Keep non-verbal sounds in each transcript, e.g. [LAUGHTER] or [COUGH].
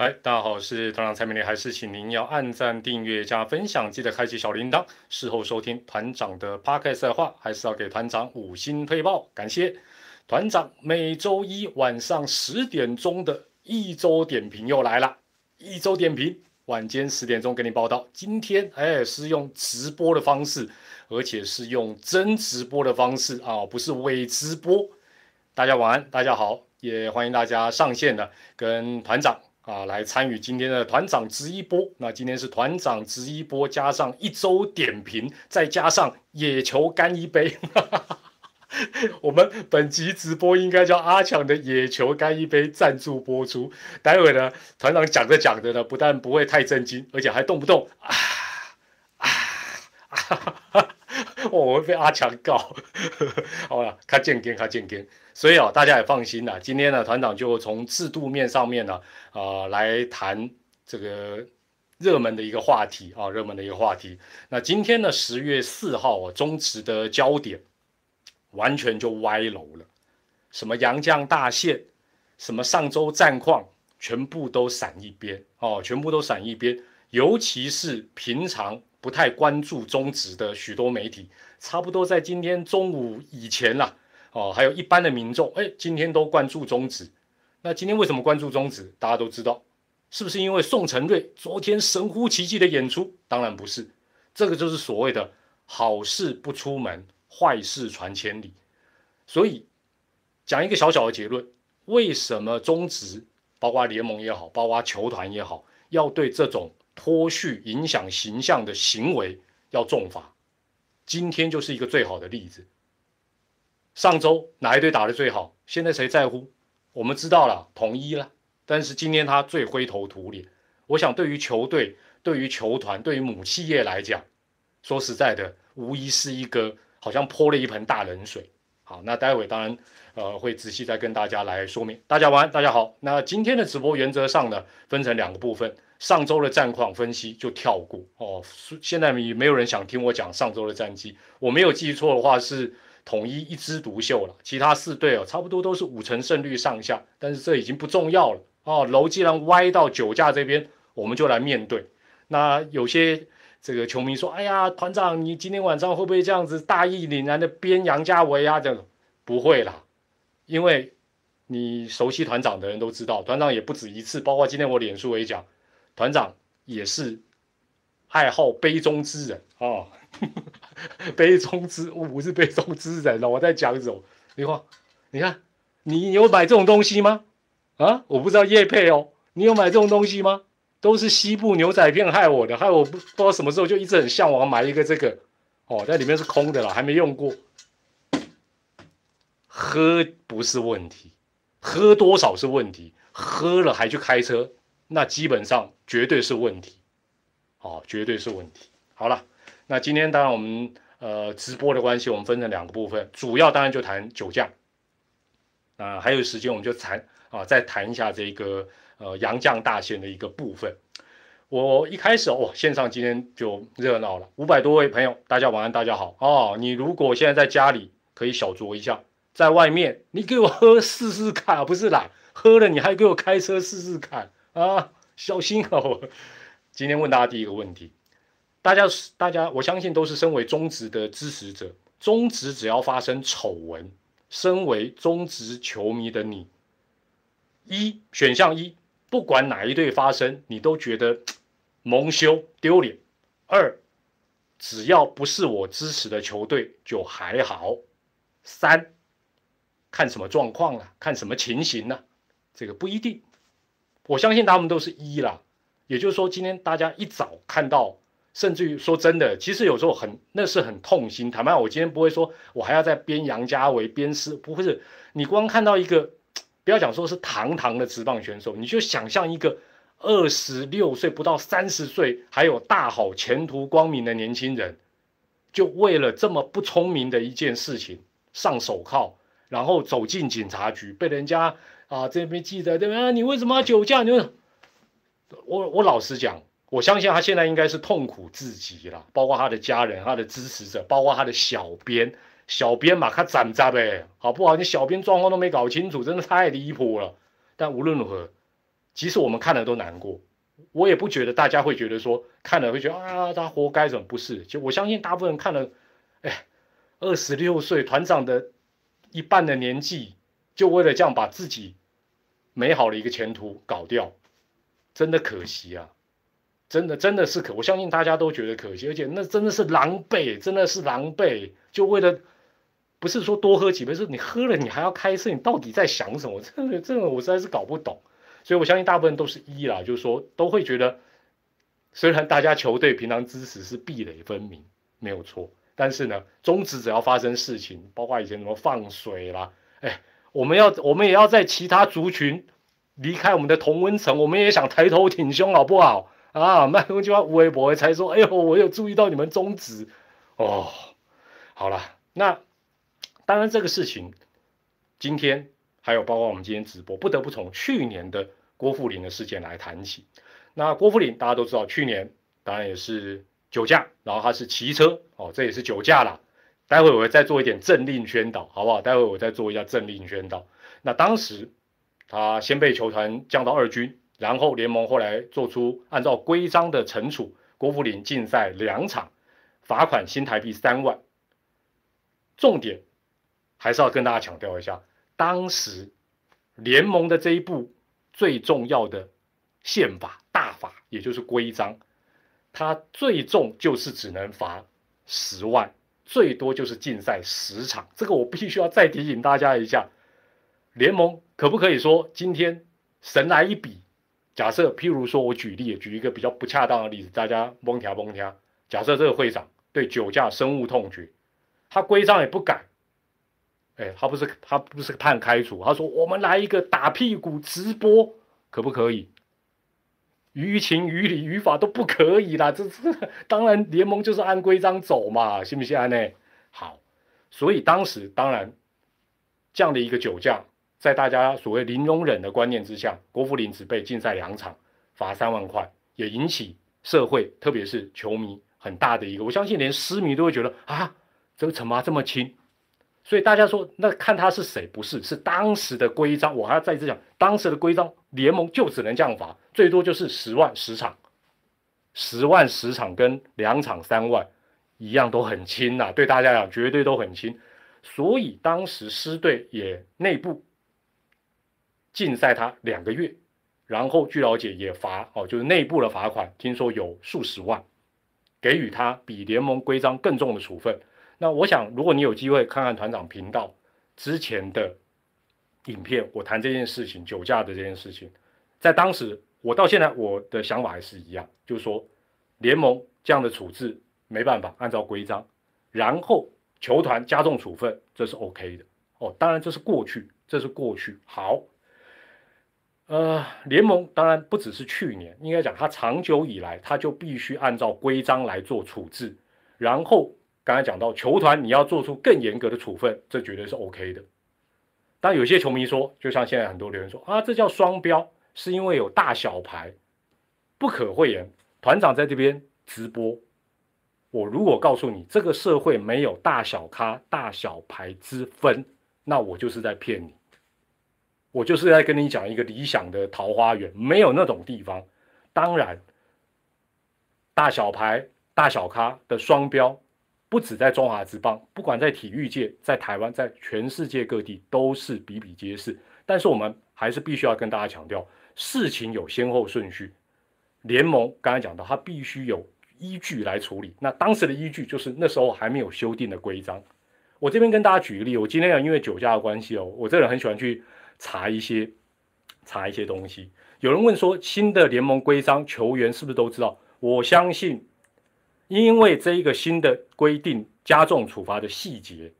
嗨，大家好，我是团长蔡明丽，还是请您要按赞、订阅、加分享，记得开启小铃铛。事后收听团长的 podcast 的话，还是要给团长五星推报，感谢团长。每周一晚上十点钟的一周点评又来了，一周点评晚间十点钟给你报道。今天哎是用直播的方式，而且是用真直播的方式啊，不是伪直播。大家晚安，大家好，也欢迎大家上线的跟团长。啊，来参与今天的团长直一波。那今天是团长直一波，加上一周点评，再加上野球干一杯。[LAUGHS] 我们本集直播应该叫阿强的野球干一杯赞助播出。待会呢，团长讲着讲着呢，不但不会太震惊，而且还动不动啊啊啊！[LAUGHS] 我会被阿强告。[LAUGHS] 好了，他健健，他健健。所以啊，大家也放心了。今天呢，团长就从制度面上面呢，啊，来谈这个热门的一个话题啊，热门的一个话题。那今天呢，十月四号啊，中职的焦点完全就歪楼了，什么杨将大限，什么上周战况，全部都闪一边哦，全部都闪一边。尤其是平常不太关注中职的许多媒体，差不多在今天中午以前啦。哦，还有一般的民众，哎，今天都关注中止。那今天为什么关注中止？大家都知道，是不是因为宋承瑞昨天神乎其技的演出？当然不是，这个就是所谓的好事不出门，坏事传千里。所以讲一个小小的结论：为什么中职，包括联盟也好，包括球团也好，要对这种脱序、影响形象的行为要重罚？今天就是一个最好的例子。上周哪一队打得最好？现在谁在乎？我们知道了，统一了。但是今天他最灰头土脸。我想，对于球队、对于球团、对于母企业来讲，说实在的，无疑是一个好像泼了一盆大冷水。好，那待会当然呃会仔细再跟大家来说明。大家晚安，大家好。那今天的直播原则上呢，分成两个部分。上周的战况分析就跳过哦。现在也没有人想听我讲上周的战绩。我没有记错的话是。统一一枝独秀了，其他四队哦，差不多都是五成胜率上下，但是这已经不重要了哦。楼既然歪到酒驾这边，我们就来面对。那有些这个球迷说：“哎呀，团长，你今天晚上会不会这样子大义凛然的鞭杨家维啊？”这样不会啦，因为你熟悉团长的人都知道，团长也不止一次，包括今天我脸书也讲，团长也是爱好杯中之人啊。[LAUGHS] 杯中之物是杯中之人哦，我在讲什么？你看，你看，你有买这种东西吗？啊，我不知道叶配哦，你有买这种东西吗？都是西部牛仔片害我的，害我不不知道什么时候就一直很向往买一个这个哦，在里面是空的了，还没用过。喝不是问题，喝多少是问题，喝了还去开车，那基本上绝对是问题，哦，绝对是问题。好了。那今天当然我们呃直播的关系，我们分成两个部分，主要当然就谈酒驾。啊，还有时间我们就谈啊，再谈一下这个呃杨绛大限的一个部分。我一开始哦，线上今天就热闹了，五百多位朋友，大家晚安，大家好哦。你如果现在在家里可以小酌一下，在外面你给我喝试试看，不是啦，喝了你还给我开车试试看啊，小心哦。[LAUGHS] 今天问大家第一个问题。大家是大家，我相信都是身为中职的支持者。中职只要发生丑闻，身为中职球迷的你，一选项一，不管哪一队发生，你都觉得 [TSK] 蒙羞丢脸。二，只要不是我支持的球队就还好。三，看什么状况了，看什么情形呢？这个不一定。我相信他们都是一啦。也就是说，今天大家一早看到。甚至于说真的，其实有时候很那是很痛心。坦白我今天不会说我还要在编杨家伟编诗，不会是。你光看到一个，[TSK] 不要讲说是堂堂的职棒选手，你就想象一个二十六岁不到三十岁还有大好前途光明的年轻人，就为了这么不聪明的一件事情上手铐，然后走进警察局，被人家啊这边记者对吧？你为什么要酒驾？你我我老实讲。我相信他现在应该是痛苦至极了，包括他的家人、他的支持者，包括他的小编。小编嘛，他攒杂呗，好不好？你小编状况都没搞清楚，真的太离谱了。但无论如何，即使我们看了都难过，我也不觉得大家会觉得说看了会觉得啊他活该怎么不是？就我相信大部分人看了，哎，二十六岁团长的一半的年纪，就为了这样把自己美好的一个前途搞掉，真的可惜啊！真的真的是可，我相信大家都觉得可惜，而且那真的是狼狈，真的是狼狈，就为了。不是说多喝几杯，是你喝了你还要开车，你到底在想什么？[LAUGHS] 这个这个我实在是搞不懂。所以我相信大部分都是一啦，就是说都会觉得，虽然大家球队平常支持是壁垒分明，没有错，但是呢，中职只要发生事情，包括以前什么放水啦，哎，我们要我们也要在其他族群离开我们的同温层，我们也想抬头挺胸，好不好？啊，麦克就要微博才说，哎呦，我有注意到你们中职哦。好了，那。当然，这个事情今天还有包括我们今天直播，不得不从去年的郭富林的事件来谈起。那郭富林大家都知道，去年当然也是酒驾，然后他是骑车哦，这也是酒驾了。待会我会再做一点政令宣导，好不好？待会我再做一下政令宣导。那当时他先被球团降到二军，然后联盟后来做出按照规章的惩处，郭富林禁赛两场，罚款新台币三万。重点。还是要跟大家强调一下，当时联盟的这一步最重要的宪法大法，也就是规章，它最重就是只能罚十万，最多就是禁赛十场。这个我必须要再提醒大家一下，联盟可不可以说今天神来一笔？假设譬如说我举例，举一个比较不恰当的例子，大家蒙条蒙条。假设这个会长对酒驾深恶痛绝，他规章也不改。哎，他不是他不是判开除，他说我们来一个打屁股直播，可不可以？于情于理于法都不可以啦，这这当然联盟就是按规章走嘛，信不信安呢？好，所以当时当然这样的一个酒驾，在大家所谓零容忍的观念之下，郭富林只被禁赛两场，罚三万块，也引起社会特别是球迷很大的一个，我相信连私迷都会觉得啊，这个惩罚这么轻。所以大家说，那看他是谁？不是，是当时的规章。我还要再次讲，当时的规章，联盟就只能这样罚，最多就是十万十场，十万十场跟两场三万一样都很轻呐，对大家讲绝对都很轻。所以当时狮队也内部禁赛他两个月，然后据了解也罚哦，就是内部的罚款，听说有数十万，给予他比联盟规章更重的处分。那我想，如果你有机会看看团长频道之前的影片，我谈这件事情酒驾的这件事情，在当时我到现在我的想法还是一样，就是说联盟这样的处置没办法按照规章，然后球团加重处分，这是 OK 的哦。当然这是过去，这是过去。好，呃，联盟当然不只是去年，应该讲它长久以来，它就必须按照规章来做处置，然后。刚才讲到球团，你要做出更严格的处分，这绝对是 OK 的。但有些球迷说，就像现在很多留言说啊，这叫双标，是因为有大小牌，不可讳言。团长在这边直播，我如果告诉你这个社会没有大小咖、大小牌之分，那我就是在骗你，我就是在跟你讲一个理想的桃花源，没有那种地方。当然，大小牌、大小咖的双标。不止在中华之邦，不管在体育界，在台湾，在全世界各地都是比比皆是。但是我们还是必须要跟大家强调，事情有先后顺序。联盟刚才讲到，它必须有依据来处理。那当时的依据就是那时候还没有修订的规章。我这边跟大家举个例，我今天要因为酒驾的关系哦，我这人很喜欢去查一些查一些东西。有人问说，新的联盟规章球员是不是都知道？我相信。因为这一个新的规定加重处罚的细节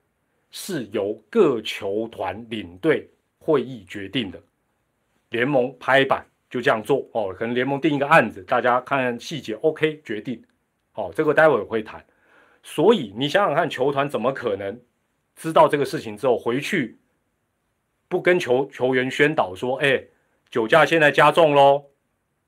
是由各球团领队会议决定的，联盟拍板就这样做哦。可能联盟定一个案子，大家看看细节，OK 决定。好，这个待会会谈。所以你想想看，球团怎么可能知道这个事情之后回去不跟球球员宣导说，哎，酒驾现在加重喽？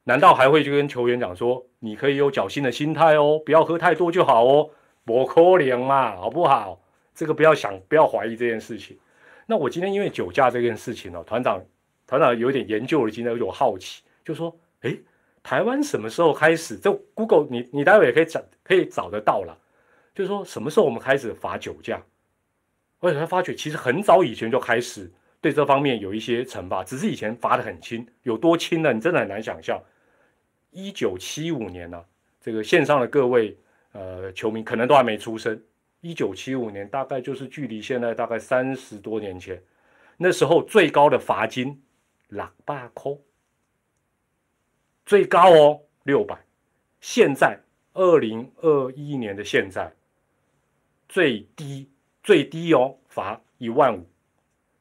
难道还会去跟球员讲说，你可以有侥幸的心态哦，不要喝太多就好哦，我可怜嘛，好不好？这个不要想，不要怀疑这件事情。那我今天因为酒驾这件事情呢，团长团长有点研究了，今天有好奇，就说，哎，台湾什么时候开始？这 Google 你你待会也可以找可以找得到了，就是说什么时候我们开始罚酒驾？而且他发觉其实很早以前就开始对这方面有一些惩罚，只是以前罚的很轻，有多轻呢？你真的很难想象。一九七五年呢，这个线上的各位呃球迷可能都还没出生。一九七五年大概就是距离现在大概三十多年前，那时候最高的罚金两百扣，最高哦六百。现在二零二一年的现在最低。最低哦，罚一万五，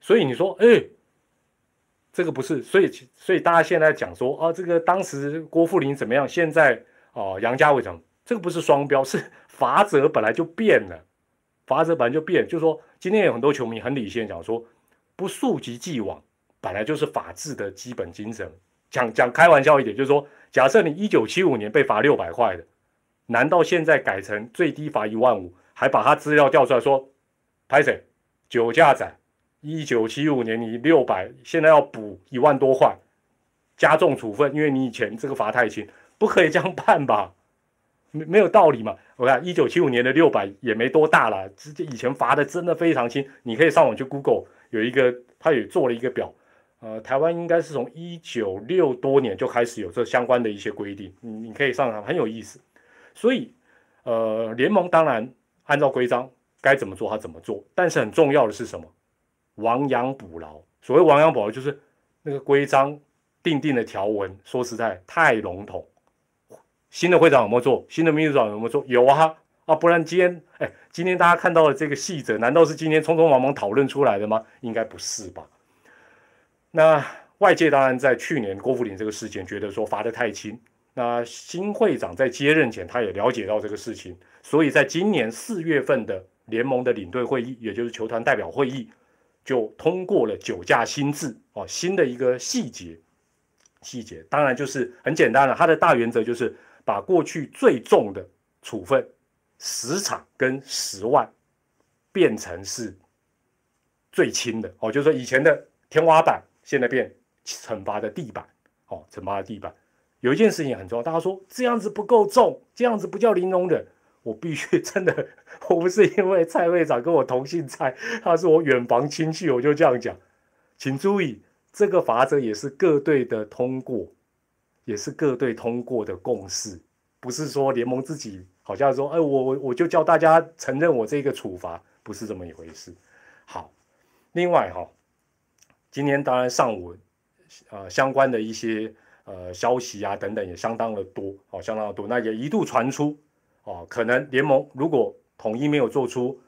所以你说，哎，这个不是，所以所以大家现在讲说，啊，这个当时郭富林怎么样？现在哦，杨家伟怎么？这个不是双标，是罚则本来就变了，法则本来就变，就是说，今天有很多球迷很理性讲说，不溯及既往，本来就是法治的基本精神。讲讲开玩笑一点，就是说，假设你一九七五年被罚六百块的，难道现在改成最低罚一万五，还把他资料调出来说？拍谁？酒驾仔，一九七五年你六百，现在要补一万多块，加重处分，因为你以前这个罚太轻，不可以这样判吧？没没有道理嘛？我看一九七五年的六百也没多大了，直接以前罚的真的非常轻，你可以上网去 Google，有一个他也做了一个表，呃，台湾应该是从一九六多年就开始有这相关的一些规定，你你可以上网，很有意思。所以，呃，联盟当然按照规章。该怎么做他怎么做，但是很重要的是什么？亡羊补牢。所谓亡羊补牢，就是那个规章定定的条文，说实在太笼统。新的会长有没有做？新的秘书长有没有做？有啊啊！不然今天哎，今天大家看到的这个细则，难道是今天匆匆忙忙讨论出来的吗？应该不是吧？那外界当然在去年郭富林这个事件，觉得说罚得太轻。那新会长在接任前，他也了解到这个事情，所以在今年四月份的。联盟的领队会议，也就是球团代表会议，就通过了酒驾新制哦，新的一个细节，细节当然就是很简单了。它的大原则就是把过去最重的处分十场跟十万变成是最轻的哦，就是说以前的天花板现在变惩罚的地板哦，惩罚的地板。有一件事情很重要，大家说这样子不够重，这样子不叫零容忍。我必须 [LAUGHS] 真的，我不是因为蔡会长跟我同姓蔡，他是我远房亲戚，我就这样讲。请注意，这个法则也是各队的通过，也是各队通过的共识，不是说联盟自己好像说，哎，我我我就叫大家承认我这个处罚，不是这么一回事。好，另外哈，今天当然上午，呃，相关的一些呃消息啊等等也相当的多，哦，相当的多，那也一度传出。哦，可能联盟如果统一没有做出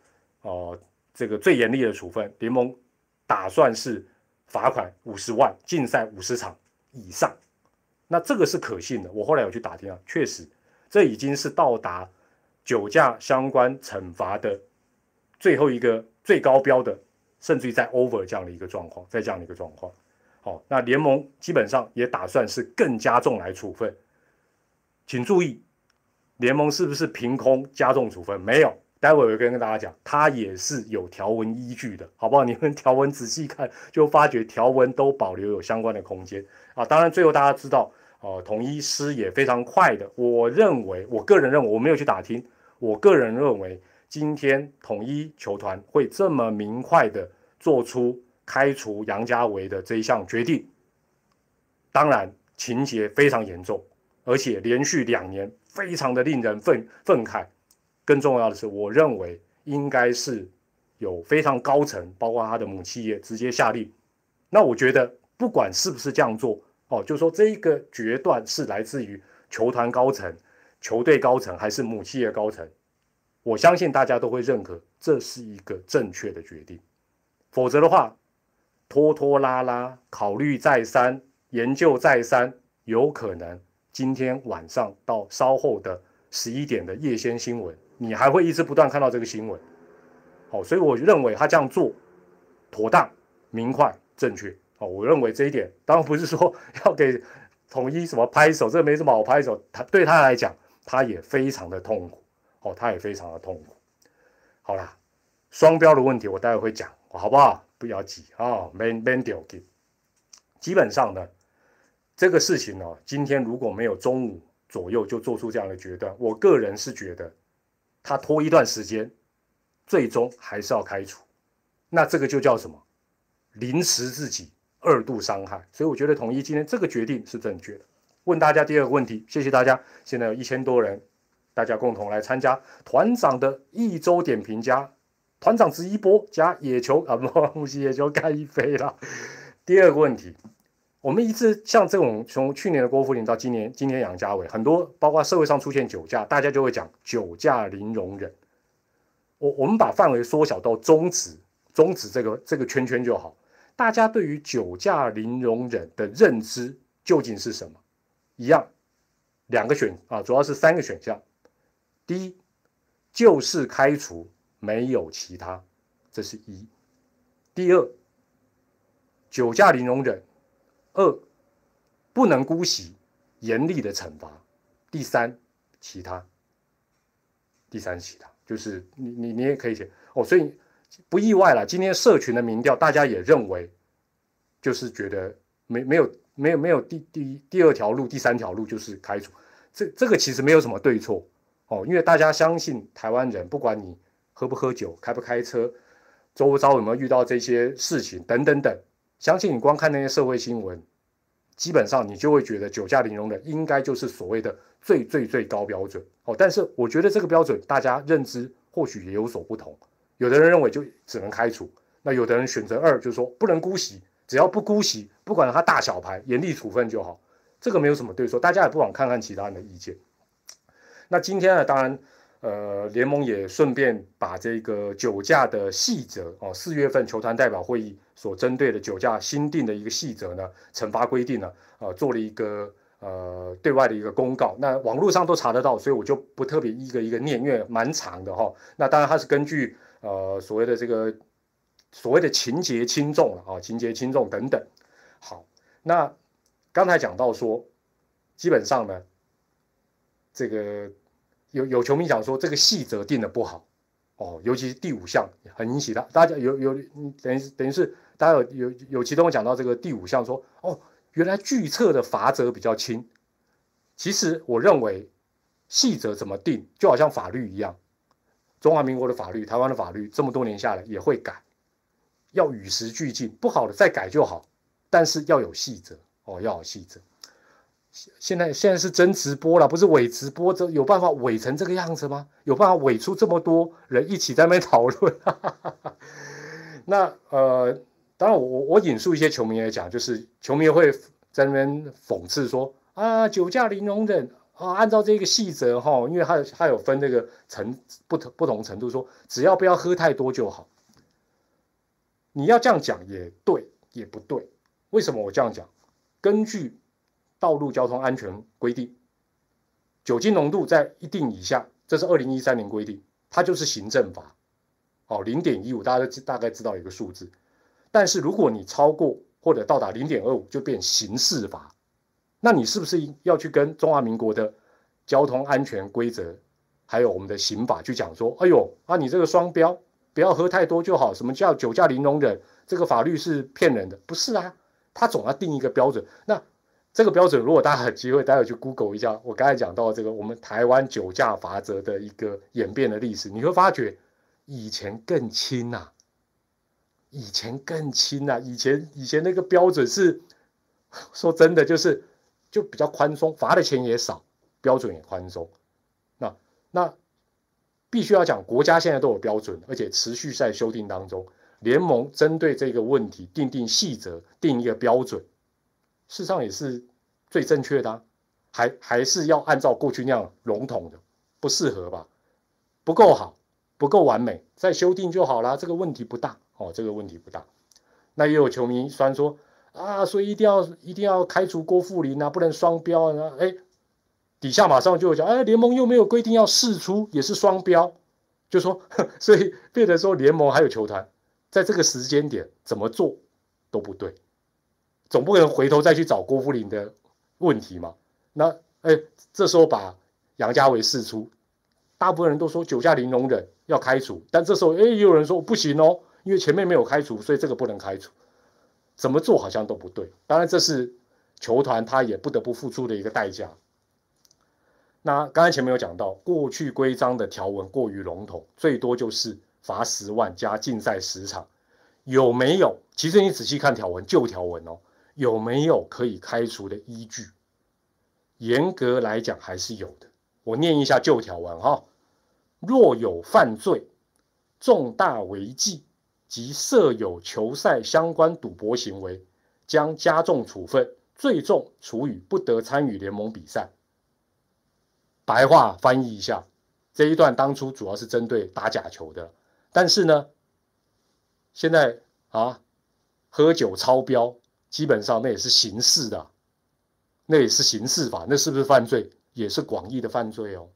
哦这个最严厉的处分，联盟打算是罚款五十万，禁赛五十场以上。那这个是可信的。我后来有去打听啊，确实这已经是到达酒驾相关惩罚的最后一个最高标的，甚至于在 over 这样的一个状况，在这样的一个状况。好，那联盟基本上也打算是更加重来处分，请注意。联盟是不是凭空加重处分？没有，待会我会跟大家讲，它也是有条文依据的，好不好？你们条文仔细看，就发觉条文都保留有相关的空间啊。当然，最后大家知道，哦，统一师也非常快的。我认为，我个人认为，我没有去打听，我个人认为，今天统一球团会这么明快的做出开除杨家维的这一项决定，当然情节非常严重，而且连续两年。非常的令人愤愤慨，更重要的是，我认为应该是有非常高层，包括他的母企业直接下令。那我觉得，不管是不是这样做，哦，就说这一个决断是来自于球团高层、球队高层还是母企业高层，我相信大家都会认可这是一个正确的决定。否则的话，拖拖拉拉、考虑再三、研究再三，有可能。今天晚上到稍后的十一点的夜间新闻，你还会一直不断看到这个新闻。好，所以我认为他这样做妥当、明快、正确。好，我认为这一点当然不是说要给统一什么拍手，这没什么好拍手。他对他来讲，他也非常的痛苦。哦，他也非常的痛苦。好啦，双标的问题我待会会讲，好不好？不要急啊，没没丢给。基本上呢。这个事情呢，今天如果没有中午左右就做出这样的决断，我个人是觉得他拖一段时间，最终还是要开除。那这个就叫什么？临时自己二度伤害。所以我觉得统一今天这个决定是正确的。问大家第二个问题，谢谢大家。现在有一千多人，大家共同来参加团长的一周点评加团长直一波加野球啊，不，木西野球干一飞了。第二个问题。我们一直像这种从去年的郭富林到今年，今年杨家伟，很多包括社会上出现酒驾，大家就会讲酒驾零容忍。我我们把范围缩小到中止，中止这个这个圈圈就好。大家对于酒驾零容忍的认知究竟是什么？一样，两个选啊，主要是三个选项。第一，就是开除，没有其他，这是一。第二，酒驾零容忍。二，不能姑息，严厉的惩罚。第三，其他。第三，其他就是你你你也可以写哦，所以不意外了。今天社群的民调，大家也认为，就是觉得没没有没有没有第第第二条路，第三条路就是开除。这这个其实没有什么对错哦，因为大家相信台湾人，不管你喝不喝酒，开不开车，周遭有没有遇到这些事情等等等。相信你光看那些社会新闻，基本上你就会觉得酒驾零容忍应该就是所谓的最最最高标准哦。但是我觉得这个标准大家认知或许也有所不同。有的人认为就只能开除，那有的人选择二，就是说不能姑息，只要不姑息，不管他大小牌，严厉处分就好。这个没有什么对错，大家也不妨看看其他人的意见。那今天呢，当然。呃，联盟也顺便把这个酒驾的细则哦，四月份球团代表会议所针对的酒驾新定的一个细则呢，惩罚规定呢，呃，做了一个呃对外的一个公告。那网络上都查得到，所以我就不特别一个一个念，因为蛮长的哈。那当然它是根据呃所谓的这个所谓的情节轻重了啊，情节轻重等等。好，那刚才讲到说，基本上呢，这个。有有球迷讲说这个细则定的不好，哦，尤其是第五项很引起他大家有有等于等于是大家有有有其中讲到这个第五项说哦，原来拒测的罚则比较轻。其实我认为细则怎么定就好像法律一样，中华民国的法律、台湾的法律这么多年下来也会改，要与时俱进，不好的再改就好，但是要有细则哦，要有细则。现在现在是真直播了，不是伪直播，这有办法伪成这个样子吗？有办法伪出这么多人一起在那边讨论？[LAUGHS] 那呃，当然我我引述一些球迷来讲，就是球迷会在那边讽刺说啊，酒驾零容忍啊，按照这个细则哈，因为他他有分这个程不同不同程度，说只要不要喝太多就好。你要这样讲也对，也不对。为什么我这样讲？根据道路交通安全规定，酒精浓度在一定以下，这是二零一三年规定，它就是行政罚，哦，零点一五，大家都大概知道一个数字。但是如果你超过或者到达零点二五，就变刑事罚。那你是不是要去跟中华民国的交通安全规则，还有我们的刑法去讲说，哎呦啊，你这个双标，不要喝太多就好。什么叫酒驾零容忍？这个法律是骗人的，不是啊？他总要定一个标准。那这个标准，如果大家有机会，待会去 Google 一下。我刚才讲到这个，我们台湾酒驾罚则的一个演变的历史，你会发觉以前更轻呐，以前更轻呐，以前以前那个标准是说真的，就是就比较宽松，罚的钱也少，标准也宽松。那那必须要讲，国家现在都有标准，而且持续在修订当中。联盟针对这个问题定定细则，定一个标准。事实上也是最正确的，还还是要按照过去那样笼统的，不适合吧？不够好，不够完美，再修订就好了，这个问题不大哦，这个问题不大。那也有球迷虽然说啊，所以一定要一定要开除郭富林啊，不能双标啊，哎，底下马上就会讲，哎，联盟又没有规定要试出，也是双标，就说，[LAUGHS] 所以变得说联盟还有球团在这个时间点怎么做都不对。总不能回头再去找郭富林的问题嘛？那哎，这时候把杨家伟释出，大部分人都说酒驾零容忍要开除，但这时候哎，也有人说不行哦，因为前面没有开除，所以这个不能开除。怎么做好像都不对。当然这是球团他也不得不付出的一个代价。那刚才前面有讲到，过去规章的条文过于笼统，最多就是罚十万加禁赛十场，有没有？其实你仔细看条文，旧条文哦，有没有可以开除的依据？严格来讲还是有的。我念一下旧条文哈：若有犯罪、重大违纪及设有球赛相关赌博行为，将加重处分，最重处以不得参与联盟比赛。白话翻译一下，这一段当初主要是针对打假球的，但是呢，现在啊，喝酒超标，基本上那也是刑事的，那也是刑事法，那是不是犯罪？也是广义的犯罪哦，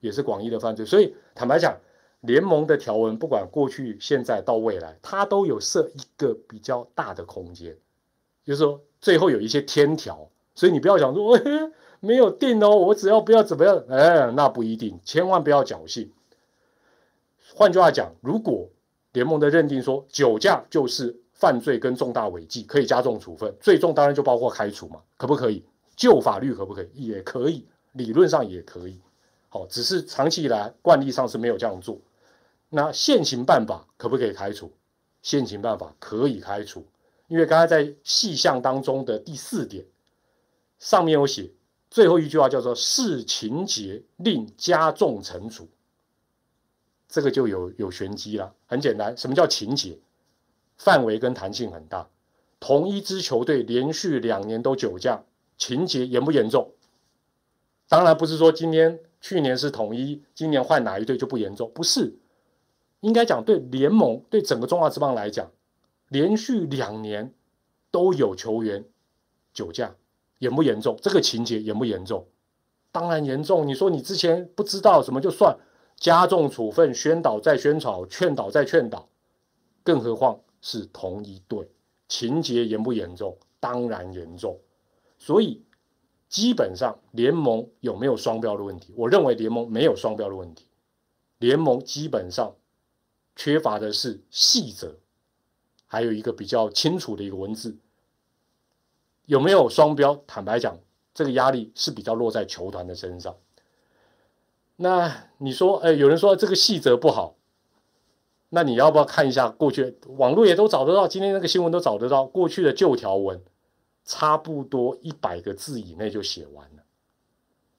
也是广义的犯罪。所以坦白讲，联盟的条文不管过去、现在到未来，它都有设一个比较大的空间，就是说最后有一些天条，所以你不要想说。[LAUGHS] 没有定哦，我只要不要怎么样，哎，那不一定，千万不要侥幸。换句话讲，如果联盟的认定说酒驾就是犯罪跟重大违纪，可以加重处分，最重当然就包括开除嘛，可不可以？旧法律可不可以？也可以，理论上也可以。好，只是长期以来惯例上是没有这样做。那现行办法可不可以开除？现行办法可以开除，因为刚才在细项当中的第四点上面有写。最后一句话叫做“视情节另加重惩处”，这个就有有玄机了。很简单，什么叫情节？范围跟弹性很大。同一支球队连续两年都酒驾，情节严不严重？当然不是说今天去年是统一，今年换哪一队就不严重，不是。应该讲对联盟对整个中华职棒来讲，连续两年都有球员酒驾。严不严重？这个情节严不严重？当然严重。你说你之前不知道什么就算，加重处分、宣导再宣传、劝导再劝导，更何况是同一队，情节严不严重？当然严重。所以基本上联盟有没有双标的问题？我认为联盟没有双标的问题。联盟基本上缺乏的是细则，还有一个比较清楚的一个文字。有没有双标？坦白讲，这个压力是比较落在球团的身上。那你说，哎，有人说这个细则不好，那你要不要看一下过去网络也都找得到，今天那个新闻都找得到过去的旧条文，差不多一百个字以内就写完了，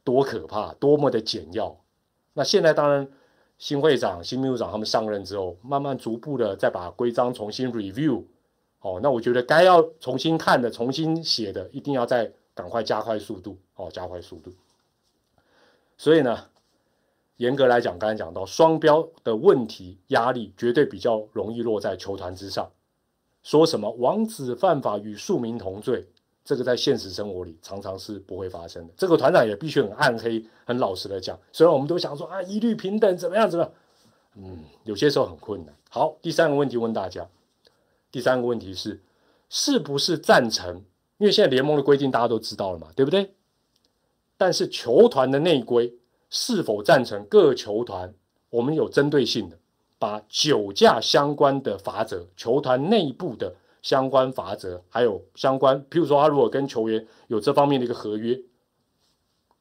多可怕，多么的简要。那现在当然新会长、新秘书长他们上任之后，慢慢逐步的再把规章重新 review。哦，那我觉得该要重新看的、重新写的，一定要再赶快加快速度，哦，加快速度。所以呢，严格来讲，刚才讲到双标的问题，压力绝对比较容易落在球团之上。说什么王子犯法与庶民同罪，这个在现实生活里常常是不会发生的。这个团长也必须很暗黑、很老实的讲，虽然我们都想说啊，一律平等，怎么样？怎么样？嗯，有些时候很困难。好，第三个问题问大家。第三个问题是，是不是赞成？因为现在联盟的规定大家都知道了嘛，对不对？但是球团的内规是否赞成各球团？我们有针对性的把酒驾相关的法则、球团内部的相关法则，还有相关，譬如说他如果跟球员有这方面的一个合约，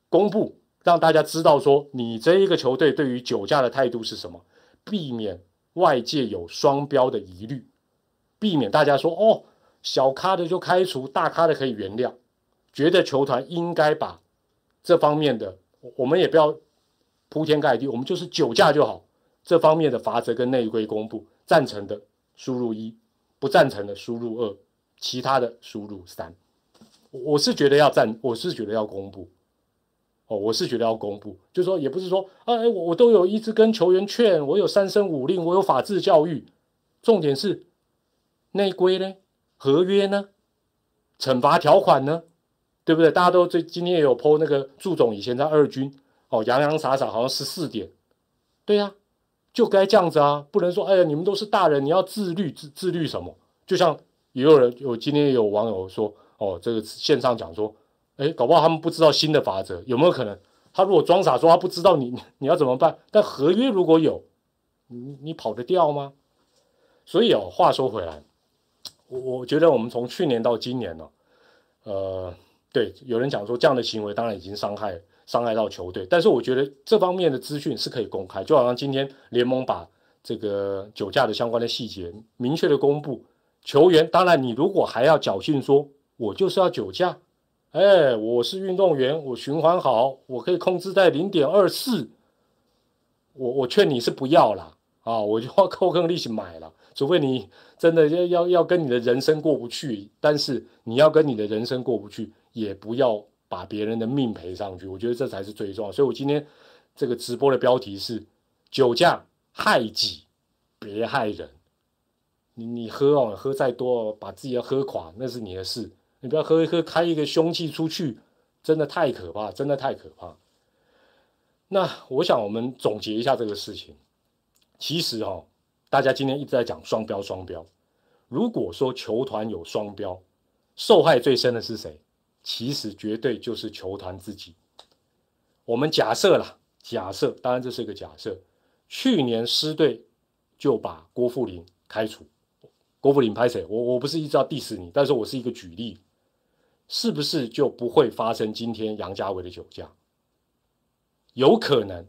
公布让大家知道说，你这一个球队对于酒驾的态度是什么，避免外界有双标的疑虑。避免大家说哦，小咖的就开除，大咖的可以原谅。觉得球团应该把这方面的，我们也不要铺天盖地，我们就是酒驾就好。这方面的法则跟内规公布，赞成的输入一，不赞成的输入二，其他的输入三。我是觉得要赞，我是觉得要公布。哦，我是觉得要公布，就说也不是说，哎，我我都有一直跟球员劝，我有三声五令，我有法治教育，重点是。内规呢？合约呢？惩罚条款呢？对不对？大家都最今天也有 PO 那个祝总以前在二军哦，洋洋洒洒好像十四点，对呀，就该这样子啊，不能说哎呀，你们都是大人，你要自律自自律什么？就像也有人有今天也有网友说哦，这个线上讲说，哎，搞不好他们不知道新的法则，有没有可能？他如果装傻说他不知道，你 [LAUGHS] 你要怎么办？但合约如果有，你你跑得掉吗？所以哦，话说回来。我我觉得我们从去年到今年呢，呃，对，有人讲说这样的行为当然已经伤害伤害到球队，但是我觉得这方面的资讯是可以公开，就好像今天联盟把这个酒驾的相关的细节明确的公布，球员当然你如果还要侥幸说我就是要酒驾，哎，我是运动员，我循环好，我可以控制在零点二四，我我劝你是不要啦。啊，我就要扣更利息买了，除非你真的要要要跟你的人生过不去，但是你要跟你的人生过不去，也不要把别人的命赔上去，我觉得这才是最重要。所以我今天这个直播的标题是“酒驾害己，别害人”。你你喝哦，喝再多，把自己要喝垮，那是你的事。你不要喝一喝，开一个凶器出去，真的太可怕，真的太可怕。那我想我们总结一下这个事情。其实哦，大家今天一直在讲双标，双标。如果说球团有双标，受害最深的是谁？其实绝对就是球团自己。我们假设了，假设，当然这是一个假设。去年狮队就把郭富林开除，郭富林拍谁？我我不是一直要 diss 你，但是我是一个举例，是不是就不会发生今天杨家伟的酒驾？有可能，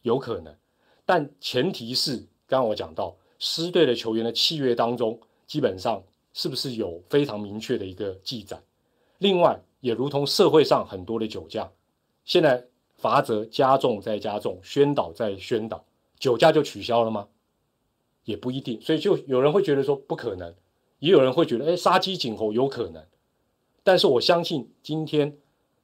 有可能。但前提是，刚刚我讲到，狮队的球员的契约当中，基本上是不是有非常明确的一个记载？另外，也如同社会上很多的酒驾，现在罚则加重再加重，宣导再宣导，酒驾就取消了吗？也不一定。所以就有人会觉得说不可能，也有人会觉得，哎，杀鸡儆猴有可能。但是我相信，今天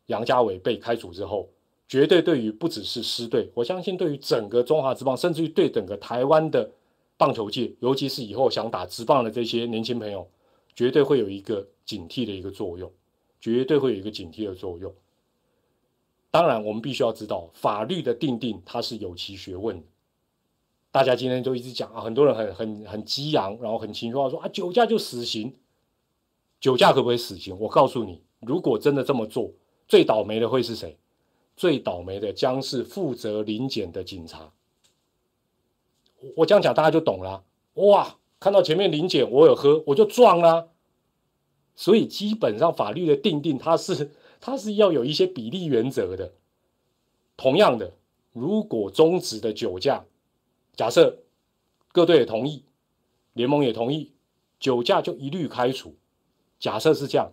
杨家伟被开除之后。绝对对于不只是师队，我相信对于整个中华职棒，甚至于对整个台湾的棒球界，尤其是以后想打职棒的这些年轻朋友，绝对会有一个警惕的一个作用，绝对会有一个警惕的作用。当然，我们必须要知道法律的定定它是有其学问的。大家今天都一直讲啊，很多人很很很激昂，然后很情绪化说啊，酒驾就死刑，酒驾可不可以死刑？我告诉你，如果真的这么做，最倒霉的会是谁？最倒霉的将是负责临检的警察。我这样讲大家就懂了。哇，看到前面临检，我有喝，我就撞了。所以基本上法律的定定，它是它是要有一些比例原则的。同样的，如果终止的酒驾，假设各队也同意，联盟也同意，酒驾就一律开除。假设是这样。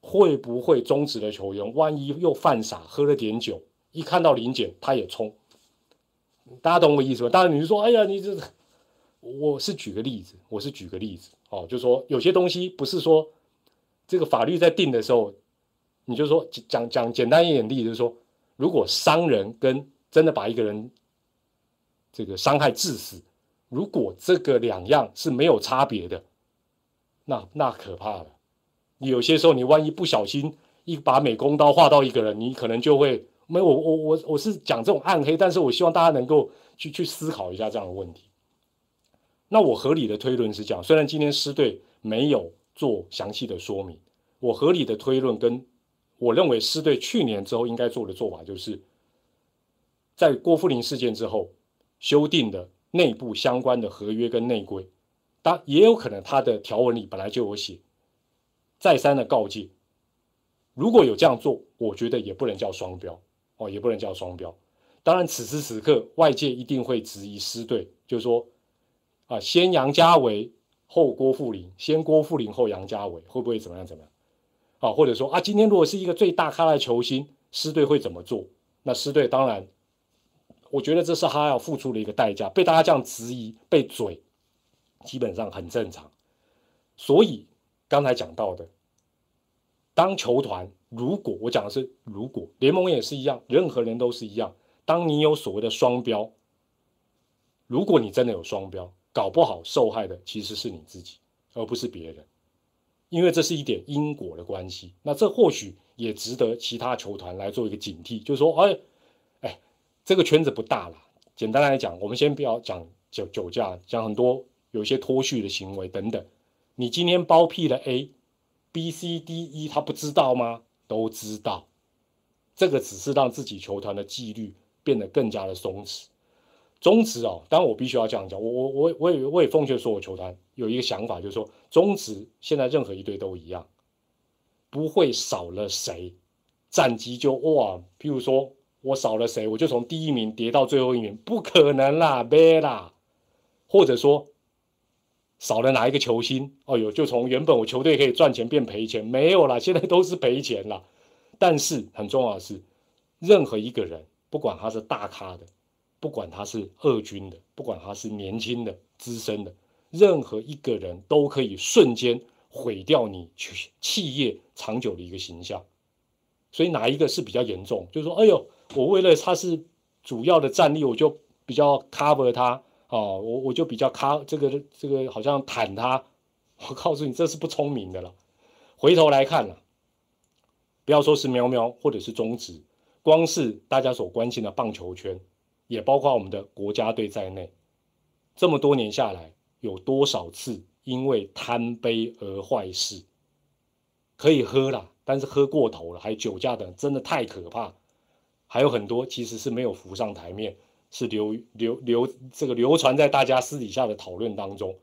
会不会终止的球员，万一又犯傻，喝了点酒，一看到零检他也冲，大家懂我意思吗？当然你是说，哎呀，你这，我是举个例子，我是举个例子，哦，就说有些东西不是说这个法律在定的时候，你就说讲讲简单一点例子，就是说，如果伤人跟真的把一个人这个伤害致死，如果这个两样是没有差别的，那那可怕了。你有些时候，你万一不小心一把美工刀划到一个人，你可能就会没我我我我是讲这种暗黑，但是我希望大家能够去去思考一下这样的问题。那我合理的推论是这样，虽然今天师队没有做详细的说明，我合理的推论跟我认为师队去年之后应该做的做法，就是在郭富林事件之后修订的内部相关的合约跟内规，当也有可能他的条文里本来就有写。再三的告诫，如果有这样做，我觉得也不能叫双标哦，也不能叫双标。当然，此时此刻外界一定会质疑师队，就是说啊，先杨家伟后郭富林，先郭富林后杨家伟，会不会怎么样怎么样？啊，或者说啊，今天如果是一个最大咖的球星，师队会怎么做？那师队当然，我觉得这是他要付出的一个代价。被大家这样质疑、被嘴，基本上很正常。所以。刚才讲到的，当球团如果我讲的是如果联盟也是一样，任何人都是一样。当你有所谓的双标，如果你真的有双标，搞不好受害的其实是你自己，而不是别人，因为这是一点因果的关系。那这或许也值得其他球团来做一个警惕，就是说，哎，哎，这个圈子不大了。简单来讲，我们先不要讲酒酒驾，讲很多有一些脱序的行为等等。你今天包庇了 A、B、C、D、E，他不知道吗？都知道。这个只是让自己球团的纪律变得更加的松弛。中职哦，当然我必须要这样讲。我我我我也我也奉劝所有球团有一个想法，就是说中职现在任何一队都一样。不会少了谁，战绩就哇，譬如说我少了谁，我就从第一名跌到最后一名，不可能啦，没啦。或者说少了哪一个球星，哦呦，就从原本我球队可以赚钱变赔钱，没有啦，现在都是赔钱啦。但是很重要的是，任何一个人，不管他是大咖的，不管他是二军的，不管他是年轻的、资深的，任何一个人都可以瞬间毁掉你去企业长久的一个形象。所以哪一个是比较严重？就是说，哎呦，我为了他是主要的战力，我就比较 cover 他。哦，我我就比较卡这个这个好像坦他，我告诉你这是不聪明的了。回头来看了，不要说是喵喵或者是中职，光是大家所关心的棒球圈，也包括我们的国家队在内，这么多年下来，有多少次因为贪杯而坏事？可以喝了，但是喝过头了，还酒驾的，真的太可怕。还有很多其实是没有浮上台面。是流流流这个流传在大家私底下的讨论当中。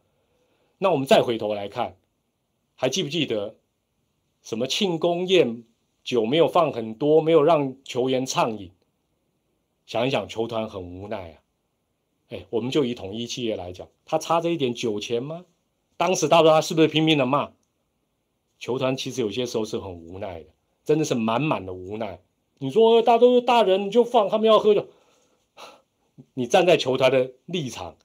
那我们再回头来看，还记不记得什么庆功宴酒没有放很多，没有让球员畅饮？想一想，球团很无奈啊。哎，我们就以统一企业来讲，他差这一点酒钱吗？当时大家是不是拼命的骂？球团其实有些时候是很无奈的，真的是满满的无奈。你说大家都是大人，你就放他们要喝的。[SIGHS] 你站在球团的立场，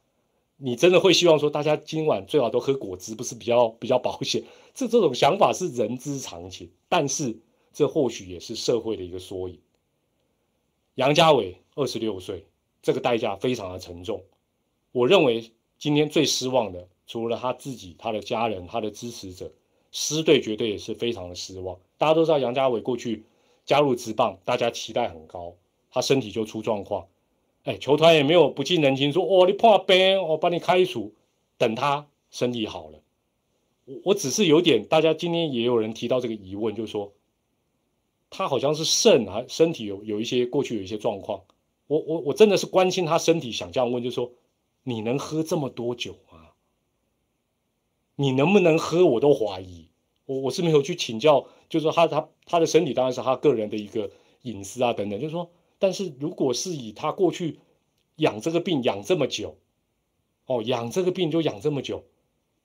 你真的会希望说大家今晚最好都喝果汁，不是比较比较保险？这这种想法是人之常情，但是这或许也是社会的一个缩影。杨家伟二十六岁，这个代价非常的沉重。我认为今天最失望的，除了他自己、他的家人、他的支持者，师队绝对也是非常的失望。大家都知道杨家伟过去加入职棒，大家期待很高，他身体就出状况。哎，球团也没有不近人情，说哦，你破病，我把你开除，等他身体好了。我我只是有点，大家今天也有人提到这个疑问，就是说他好像是肾啊，身体有有一些过去有一些状况。我我我真的是关心他身体，想这样问，就是说你能喝这么多酒吗？你能不能喝？我都怀疑。我我是没有去请教，就是说他他他的身体当然是他个人的一个隐私啊等等，就是说。但是如果是以他过去养这个病养这么久，哦，养这个病就养这么久，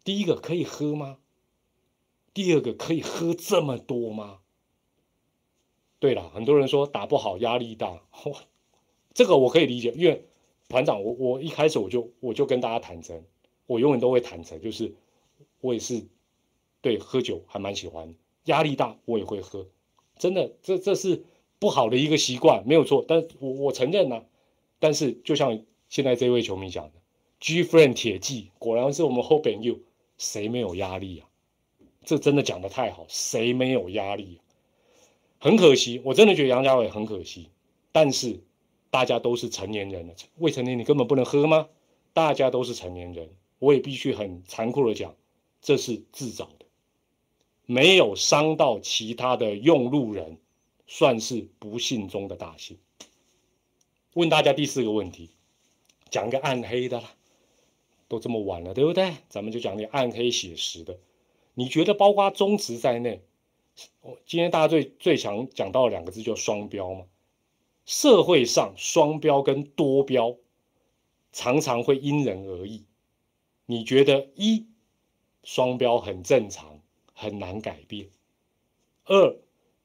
第一个可以喝吗？第二个可以喝这么多吗？对了，很多人说打不好压力大，这个我可以理解，因为团长，我我一开始我就我就跟大家坦诚，我永远都会坦诚，就是我也是对喝酒还蛮喜欢，压力大我也会喝，真的，这这是。不好的一个习惯没有错，但我我承认呢。但是就像现在这位球迷讲的，G friend 铁记果然是我们后边有谁没有压力啊？这真的讲的太好，谁没有压力啊？很可惜，我真的觉得杨家伟很可惜。但是大家都是成年人了，未成年你根本不能喝吗？大家都是成年人，我也必须很残酷的讲，这是自找的，没有伤到其他的用路人。算是不幸中的大幸。问大家第四个问题，讲个暗黑的啦，都这么晚了，对不对？咱们就讲点暗黑写实的。你觉得包括中职在内，我今天大家最最常讲到两个字叫双标嘛？社会上双标跟多标常常会因人而异。你觉得一双标很正常，很难改变；二。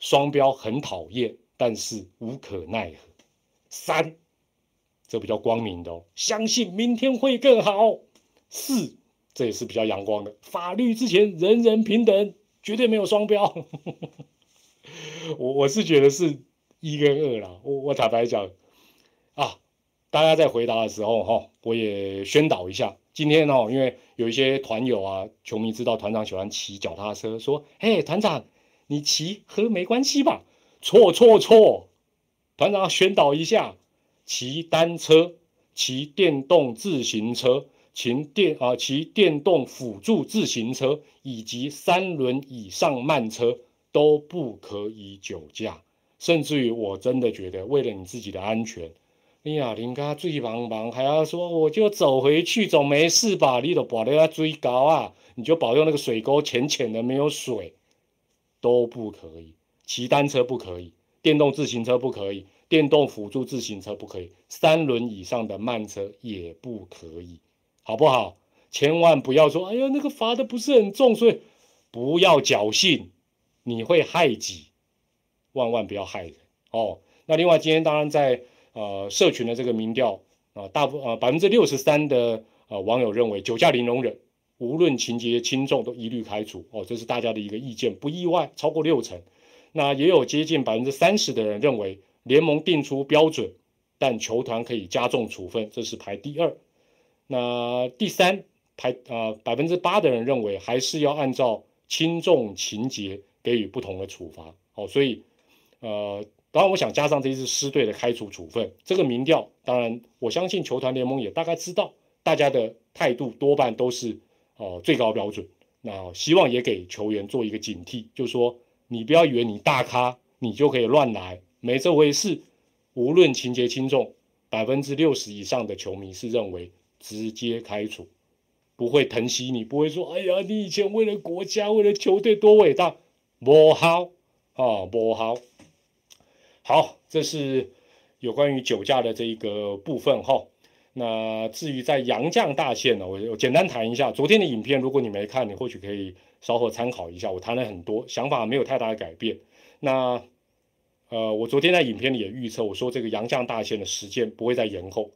双标很讨厌，但是无可奈何。三，这比较光明的哦，相信明天会更好。四，这也是比较阳光的，法律之前人人平等，绝对没有双标。[LAUGHS] 我我是觉得是一跟二啦。我我坦白讲啊，大家在回答的时候哈，我也宣导一下。今天哦，因为有一些团友啊，球迷知道团长喜欢骑脚踏车，说：“嘿，团长。”你骑喝没关系吧？错错错！团长宣导一下：骑单车、骑电动自行车、骑电啊、骑电动辅助自行车以及三轮以上慢车都不可以酒驾。甚至于，我真的觉得，为了你自己的安全，哎呀，人家最忙忙还要说，我就走回去，总没事吧？你都保得要追高啊，你就保佑那个水沟浅浅的，没有水。都不可以，骑单车不可以，电动自行车不可以，电动辅助自行车不可以，三轮以上的慢车也不可以，好不好？千万不要说，哎呀，那个罚的不是很重，所以不要侥幸，你会害己，万万不要害人哦。那另外，今天当然在呃社群的这个民调啊，大部呃百分之六十三的呃网友认为酒驾零容忍，无论情节轻重都一律开除哦，这是大家的一个意见，不意外，超过六成。那也有接近百分之三十的人认为联盟定出标准，但球团可以加重处分，这是排第二。那第三。排呃，百分之八的人认为还是要按照轻重情节给予不同的处罚。好，所以呃，当然我想加上这一次失队的开除处分，这个民调，当然我相信球团联盟也大概知道，大家的态度多半都是哦最高标准。那希望也给球员做一个警惕，就是说你不要以为你大咖你就可以乱来，没这回事。无论情节轻重，百分之六十以上的球迷是认为直接开除。不会疼惜你，不会说：“哎呀，你以前为了国家，为了球队多伟大。”不好啊，不好。好，这是有关于酒驾的这一个部分哈。那至于在杨绛大线呢，我我简单谈一下昨天的影片。如果你没看，你或许可以稍后参考一下。我谈了很多，想法没有太大的改变。那呃，我昨天在影片里也预测，我说这个杨绛大线的时间不会再延后，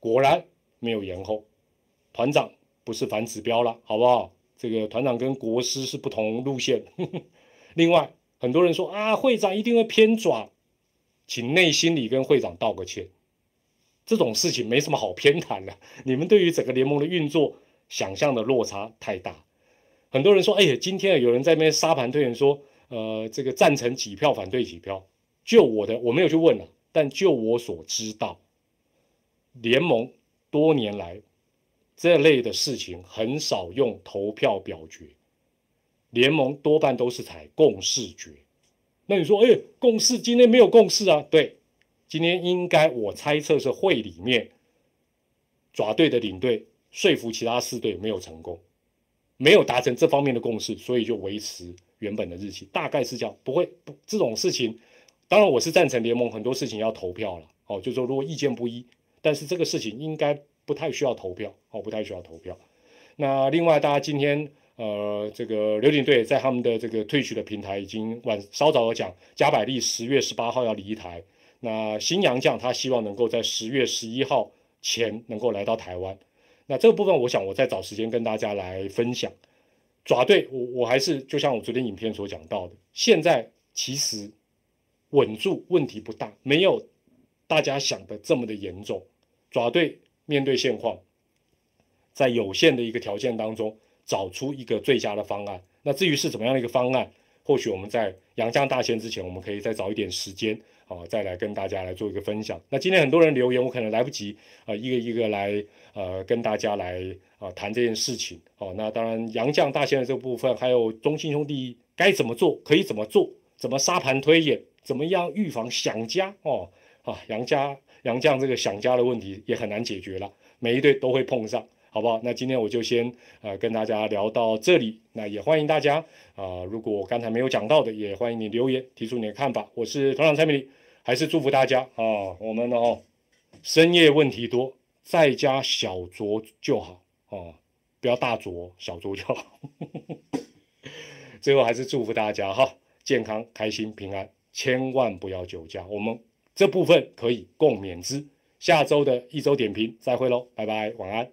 果然没有延后。团长。不是反指标了，好不好？这个团长跟国师是不同路线。[LAUGHS] 另外，很多人说啊，会长一定会偏转，请内心里跟会长道个歉。这种事情没什么好偏袒的。你们对于整个联盟的运作想象的落差太大。很多人说，哎呀，今天有人在那边沙盘推演说，呃，这个赞成几票，反对几票。就我的，我没有去问了，但就我所知道，联盟多年来。这类的事情很少用投票表决，联盟多半都是采共识决。那你说，哎，共识今天没有共识啊？对，今天应该我猜测是会里面爪队的领队说服其他四队没有成功，没有达成这方面的共识，所以就维持原本的日期，大概是这样。不会不这种事情，当然我是赞成联盟很多事情要投票了。哦，就说如果意见不一，但是这个事情应该。不太需要投票哦，不太需要投票。那另外，大家今天呃，这个刘领队在他们的这个退取的平台已经晚稍早的讲，加百利十月十八号要离台。那新洋将他希望能够在十月十一号前能够来到台湾。那这个部分，我想我再找时间跟大家来分享。爪队，我我还是就像我昨天影片所讲到的，现在其实稳住问题不大，没有大家想的这么的严重。爪队。面对现况，在有限的一个条件当中，找出一个最佳的方案。那至于是怎么样的一个方案，或许我们在阳江大限之前，我们可以再找一点时间啊，再来跟大家来做一个分享。那今天很多人留言，我可能来不及啊，一个一个来呃跟大家来啊谈这件事情哦。那当然，杨绛大限的这部分，还有中信兄弟该怎么做，可以怎么做，怎么沙盘推演，怎么样预防想家哦啊杨家。杨绛这个想家的问题也很难解决了，每一队都会碰上，好不好？那今天我就先呃跟大家聊到这里，那也欢迎大家啊，如果刚才没有讲到的，也欢迎你留言提出你的看法。我是团长蔡明还是祝福大家啊，我们哦深夜问题多，在家小酌就好哦，不要大酌，小酌就好。[LAUGHS] 最后还是祝福大家哈，健康、开心、平安，千万不要酒驾。我们。这部分可以共勉之。下周的一周点评，再会喽，拜拜，晚安。